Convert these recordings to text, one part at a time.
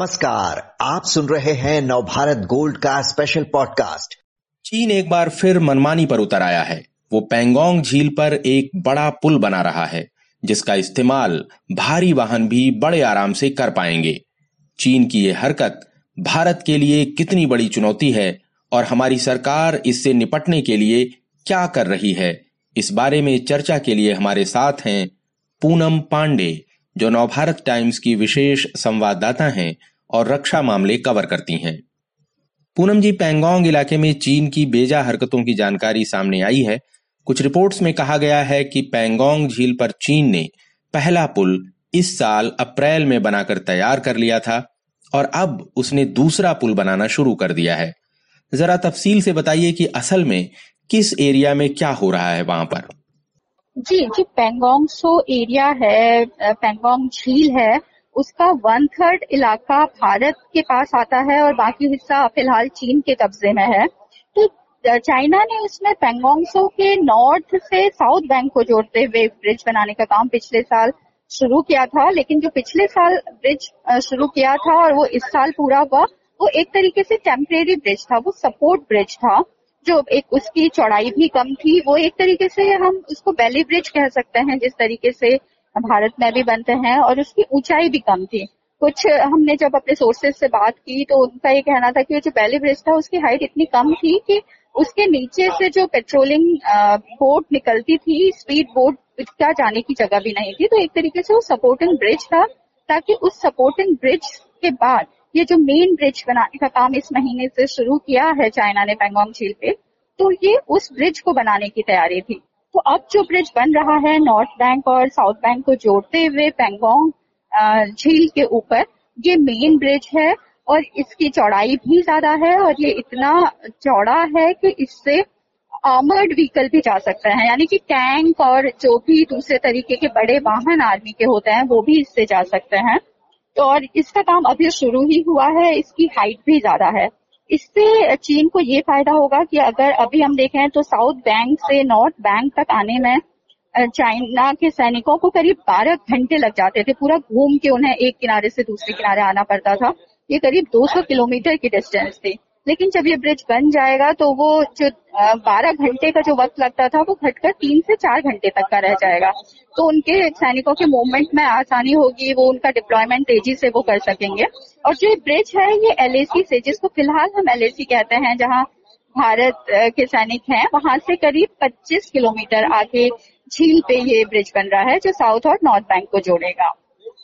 नमस्कार, आप सुन रहे हैं नवभारत गोल्ड का स्पेशल पॉडकास्ट चीन एक बार फिर मनमानी पर उतर आया है। वो पेंगोंग झील पर एक बड़ा पुल बना रहा है, जिसका इस्तेमाल भारी वाहन भी बड़े आराम से कर पाएँगे। चीन की ये हरकत भारत के लिए कितनी बड़ी चुनौती है और हमारी सरकार इससे निपटने के लिए क्या कर रही है, इस बारे में चर्चा के लिए हमारे साथ हैं पूनम पांडे, जो नवभारत टाइम्स की विशेष संवाददाता हैं और रक्षा मामले कवर करती हैं। पूनम जी पैंगोंग इलाके में चीन की बेजा हरकतों की जानकारी सामने आई है। कुछ रिपोर्ट्स में कहा गया है कि पैंगोंग झील पर चीन ने पहला पुल इस साल अप्रैल में बनाकर तैयार कर लिया था और अब उसने दूसरा पुल बनाना शुरू कर दिया है। जरा तफसील से बताइए कि असल में किस एरिया में क्या हो रहा है वहाँ पर। जी जी, पेंगोंग सो एरिया है पेंगोंग झील है। उसका वन थर्ड इलाका भारत के पास आता है और बाकी हिस्सा फ़िलहाल चीन के कब्जे में है। तो चाइना ने उसमें पेंगोंगसो के नॉर्थ से साउथ बैंक को जोड़ते हुए ब्रिज बनाने का काम पिछले साल शुरू किया था, लेकिन जो पिछले साल ब्रिज शुरू किया था और वो इस साल पूरा हुआ, वो एक तरीके से टेम्परेरी ब्रिज था, वो सपोर्ट ब्रिज था, जो एक उसकी चौड़ाई भी कम थी। वो एक तरीके से हम उसको बेली ब्रिज कह सकते हैं, जिस तरीके से भारत में भी बनते हैं और उसकी ऊंचाई भी कम थी। कुछ हमने जब अपने सोर्सेज से बात की तो उनका ये कहना था कि जो बैली ब्रिज था, उसकी हाइट इतनी कम थी कि उसके नीचे से जो पेट्रोलिंग बोट निकलती थी स्पीड बोट का जाने की जगह भी नहीं थी। तो एक तरीके से वो सपोर्टिंग ब्रिज था, ताकि उस सपोर्टिंग ब्रिज के बाद ये जो मेन ब्रिज बनाने का काम इस महीने से शुरू किया है चाइना ने पेंगोंग झील पे तो ये उस ब्रिज को बनाने की तैयारी थी। तो अब जो ब्रिज बन रहा है नॉर्थ बैंक और साउथ बैंक को जोड़ते हुए पेंगोंग झील के ऊपर, ये मेन ब्रिज है और इसकी चौड़ाई भी ज़्यादा है और ये इतना चौड़ा है कि इससे आर्मर्ड व्हीकल भी जा सकते हैं। यानी कि टैंक और जो भी दूसरे तरीके के बड़े वाहन आर्मी के होते हैं, वो भी इससे जा सकते हैं। तो और इसका काम अभी शुरू ही हुआ है, इसकी हाइट भी ज़्यादा है। इससे चीन को ये फ़ायदा होगा कि अगर अभी हम देखें तो साउथ बैंक से नॉर्थ बैंक तक आने में चाइना के सैनिकों को करीब 12 घंटे लग जाते थे। पूरा घूम के उन्हें एक किनारे से दूसरे किनारे आना पड़ता था। ये करीब 200 किलोमीटर की डिस्टेंस थी। लेकिन जब ये ब्रिज बन जाएगा तो वो जो बारह घंटे का जो वक्त लगता था, वो घटकर तीन से चार घंटे तक का रह जाएगा। तो उनके सैनिकों के मूवमेंट में आसानी होगी, वो उनका डिप्लॉयमेंट तेज़ी से वो कर सकेंगे। और जो ये ब्रिज है, ये एल से, जिसको फ़िलहाल हम एलएसी कहते हैं, जहाँ भारत के सैनिक हैं, वहाँ से करीब 25 किलोमीटर आगे झील पे ये ब्रिज बन रहा है, जो साउथ और नॉर्थ बैंक को जोड़ेगा।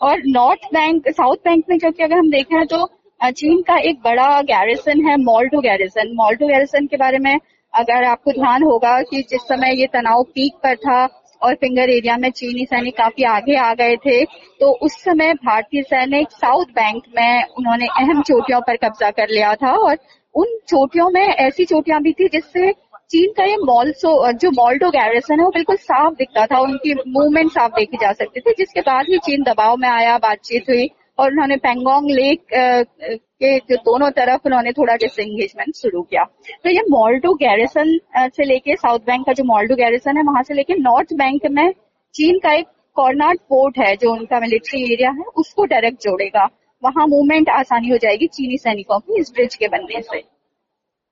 और नॉर्थ बैंक साउथ बैंक में जो कि अगर हम देखें तो चीन का एक बड़ा गैरिसन है मॉल्टो गैरिसन मॉल्टो गैरिसन के बारे में अगर आपको ध्यान होगा कि जिस समय ये तनाव पीक पर था और फिंगर एरिया में चीनी सैनिक काफ़ी आगे आ गए थे तो उस समय भारतीय सैनिक साउथ बैंक में उन्होंने अहम चोटियों पर कब्जा कर लिया था और उन चोटियों में ऐसी चोटियाँ भी थी जिससे चीन का ये मॉल्सो जो मॉल्टो गैरिसन है, वो बिल्कुल साफ़ दिखता था, उनकी मूवमेंट साफ़ देखी जा सकती थी, जिसके बाद ही चीन दबाव में आया, बातचीत हुई। और उन्होंने पेंगोंग लेक के जो दोनों तरफ़ उन्होंने थोड़ा डिसंगेजमेंट शुरू किया। तो ये मॉल्टो गैरिसन से लेके साउथ बैंक का जो मॉल्टो गैरिसन है, वहाँ से लेके नॉर्थ बैंक में चीन का एक कॉर्नाट पोर्ट है, जो उनका मिलिट्री एरिया है, उसको डायरेक्ट जोड़ेगा। वहाँ मूवमेंट आसानी हो जाएगी चीनी सैनिकों की इस ब्रिज के बनने से।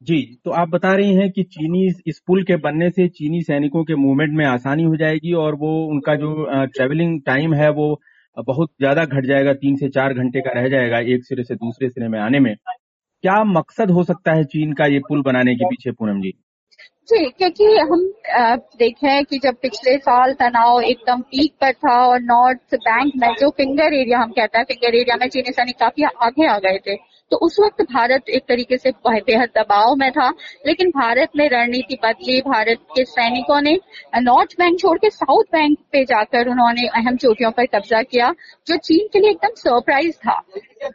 जी तो आप बता रही हैं कि चीनी इस पुल के बनने से चीनी सैनिकों के मूवमेंट में आसानी हो जाएगी और वो उनका जो ट्रेवलिंग टाइम है, वो बहुत ज़्यादा घट जाएगा, तीन से चार घंटे का रह जाएगा एक सिरे से दूसरे सिरे में आने में। क्या मकसद हो सकता है चीन का ये पुल बनाने के पीछे, पूनम जी? जी, क्योंकि हम देखे हैं कि जब पिछले साल तनाव एकदम पीक पर था और नॉर्थ बैंक में जो फिंगर एरिया, हम कहते हैं फिंगर एरिया में चीनी सैनिक काफ़ी आगे आ गए थे। तो उस वक्त भारत एक तरीके से बेहद दबाव में था, लेकिन भारत ने रणनीति बदली, भारत के सैनिकों ने नॉर्थ बैंक छोड़ के साउथ बैंक पे जाकर उन्होंने अहम चोटियों पर कब्जा किया, जो चीन के लिए एकदम सरप्राइज़ था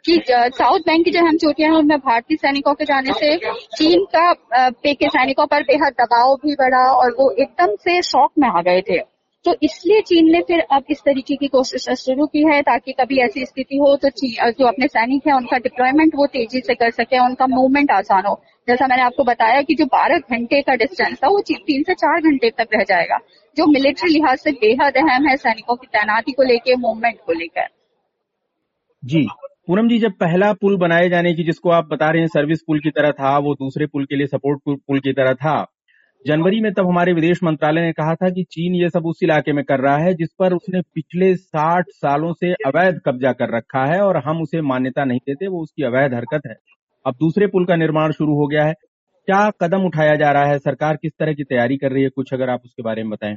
कि साउथ बैंक की जो अहम चोटियाँ हैं उनमें भारतीय सैनिकों के जाने से चीन का पे के सैनिकों पर बेहद दबाव भी बढ़ा और वो एकदम से शौक में आ गए थे। तो इसलिए चीन ने फिर अब इस तरीके की कोशिश शुरू की है ताकि कभी ऐसी स्थिति हो तो जो अपने सैनिक है, उनका डिप्लॉयमेंट वो तेज़ी से कर सके उनका मूवमेंट आसान हो। जैसा मैंने आपको बताया कि जो बारह घंटे का डिस्टेंस था, वो तीन से चार घंटे तक रह जाएगा, जो मिलिट्री लिहाज से बेहद अहम है सैनिकों की तैनाती को लेकर मूवमेंट को लेकर। जी, पूनम जी, जब पहला पुल बनाए जाने की जिसको आप बता रहे हैं सर्विस पुल की तरह था, वो दूसरे पुल के लिए सपोर्ट पुल की तरह था जनवरी में तब हमारे विदेश मंत्रालय ने कहा था कि चीन ये सब उस इलाके में कर रहा है जिस पर उसने पिछले साठ सालों से अवैध कब्जा कर रखा है और हम उसे मान्यता नहीं देते, वो उसकी अवैध हरकत है। अब दूसरे पुल का निर्माण शुरू हो गया है। क्या कदम उठाया जा रहा है? सरकार किस तरह की तैयारी कर रही है? कुछ अगर आप उसके बारे में बताएँ।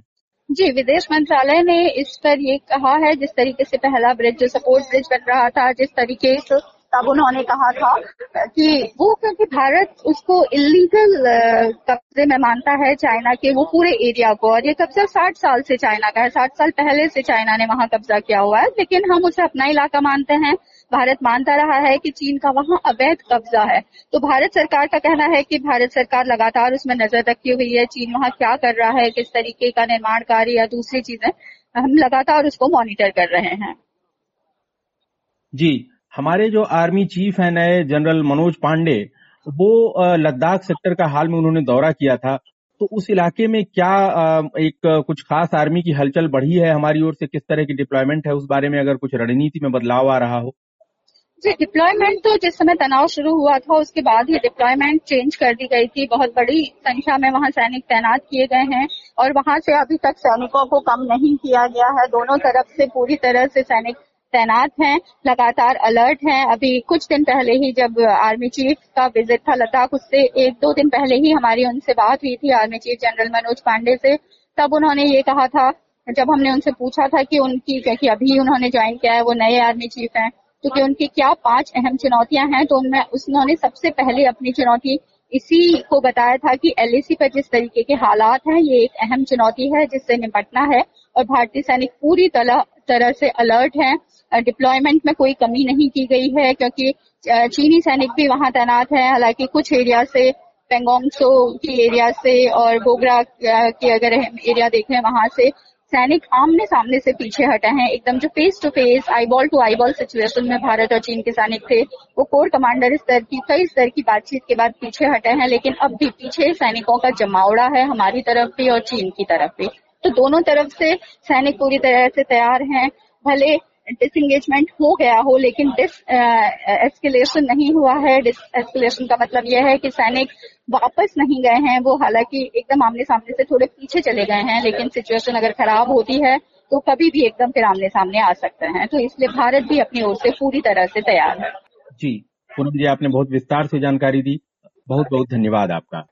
जी, विदेश मंत्रालय ने इस पर ये कहा है, जिस तरीके से पहला ब्रिज जो सपोर्ट ब्रिज बन रहा था, जिस तरीके से तब उन्होंने कहा था कि वो, क्योंकि भारत उसको इलीगल कब्जे में मानता है चाइना के, वो पूरे एरिया को, और ये कब्जा साठ साल से चाइना का है। साठ साल पहले से चाइना ने वहाँ कब्जा किया हुआ है, लेकिन हम उसे अपना इलाका मानते हैं। भारत मानता रहा है कि चीन का वहाँ अवैध कब्जा है। तो भारत सरकार का कहना है कि भारत सरकार लगातार उसमें नज़र रखी हुई है, चीन वहाँ क्या कर रहा है, किस तरीके का निर्माण कार्य या दूसरी चीज़ें, हम लगातार उसको मॉनिटर कर रहे हैं। जी हमारे जो आर्मी चीफ है नए जनरल मनोज पांडे, वो लद्दाख सेक्टर का हाल में उन्होंने दौरा किया था। तो उस इलाके में क्या एक, कुछ खास आर्मी की हलचल बढ़ी है हमारी ओर से? किस तरह की डिप्लॉयमेंट है उस बारे में अगर कुछ रणनीति में बदलाव आ रहा हो? जी, डिप्लॉयमेंट तो जिस समय तनाव शुरू हुआ था, उसके बाद ही डिप्लॉयमेंट चेंज कर दी गई थी। बहुत बड़ी संख्या में वहाँ सैनिक तैनात किए गए हैं और वहाँ से अभी तक सैनिकों को कम नहीं किया गया है। दोनों तरफ़ से पूरी तरह से सैनिक तैनात हैं, लगातार अलर्ट हैं। अभी कुछ दिन पहले ही जब आर्मी चीफ का विज़िट था लद्दाख, उससे एक दो दिन पहले ही हमारी उनसे बात हुई थी army chief general Manoj Pande से। तब उन्होंने ये कहा था, जब हमने उनसे पूछा था कि उनकी, क्योंकि अभी उन्होंने ज्वाइन किया है, वो नए आर्मी चीफ हैं तो कि उनकी क्या पाँच अहम चुनौतियाँ हैं तो उनमें उन्होंने सबसे पहले अपनी चुनौती इसी को बताया था कि एलएसी पर जिस तरीके के हालात हैं, ये एक अहम चुनौती है, जिससे निपटना है, और भारतीय सैनिक पूरी तरह तरह से अलर्ट हैं। डिप्लॉयमेंट में कोई कमी नहीं की गई है, क्योंकि चीनी सैनिक भी वहाँ तैनात है। हालाँकि कुछ एरिया से, पेंगोंग सो की एरिया से और गोगरा की अगर एरिया देखें वहाँ से, सैनिक आमने सामने से पीछे हटे हैं। एकदम जो face to face eyeball to eyeball situation में भारत और चीन के सैनिक थे, वो कोर कमांडर स्तर की, कई स्तर की बातचीत के बाद पीछे हटे हैं, लेकिन अब भी पीछे सैनिकों का जमावड़ा है, हमारी तरफ़ भी और चीन की तरफ़ भी। तो दोनों तरफ़ से सैनिक पूरी तरह से तैयार हैं। भले डिसंगेजमेंट हो गया हो, लेकिन डिस एस्केलेशन नहीं हुआ है। डिस एस्केलेशन का मतलब यह है कि सैनिक वापस नहीं गए हैं। वो हालाँकि एकदम आमने सामने से थोड़े पीछे चले गए हैं, लेकिन सिचुएशन अगर खराब होती है तो कभी भी एकदम फिर आमने सामने आ सकते हैं। तो इसलिए भारत भी अपनी ओर से पूरी तरह से तैयार है। जी, पूनम जी, आपने बहुत विस्तार से जानकारी दी। बहुत बहुत धन्यवाद आपका।